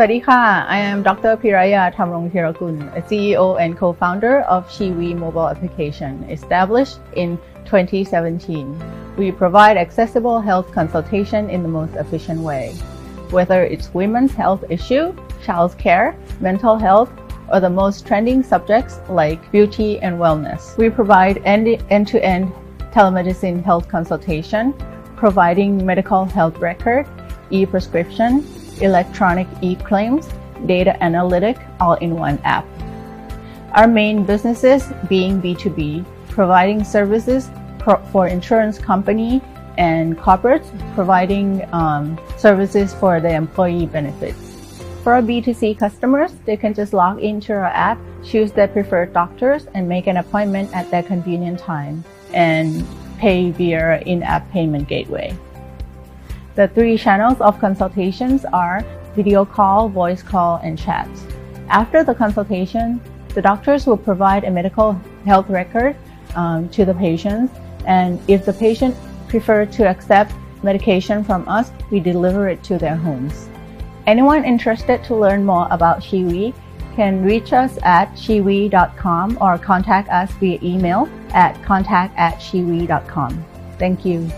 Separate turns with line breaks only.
Sawadika, I am Dr. Piraya a CEO and co-founder of Chiiwii mobile application, established in 2017. We provide accessible health consultation in the most efficient way. Whether it's women's health issue, child's care, mental health, or the most trending subjects like beauty and wellness. We provide end-to-end telemedicine health consultation, providing medical health record, e-prescription, electronic e-claims, data analytic, all in one app. Our main businesses being B2B, providing services for insurance company and corporates, providing um, services for the employee benefits. For our B2C customers, they can just log into our app, choose their preferred doctors, and make an appointment at their convenient time, and pay via in-app payment gateway. The three channels of consultations are video call, voice call, and chat. After the consultation, the doctors will provide a medical health record um, to the patients, and if the patient prefer to accept medication from us, we deliver it to their homes. Anyone interested to learn more about Chiiwii can reach us at chiiwii.com or contact us via email at contact at chiiwii.com. Thank you.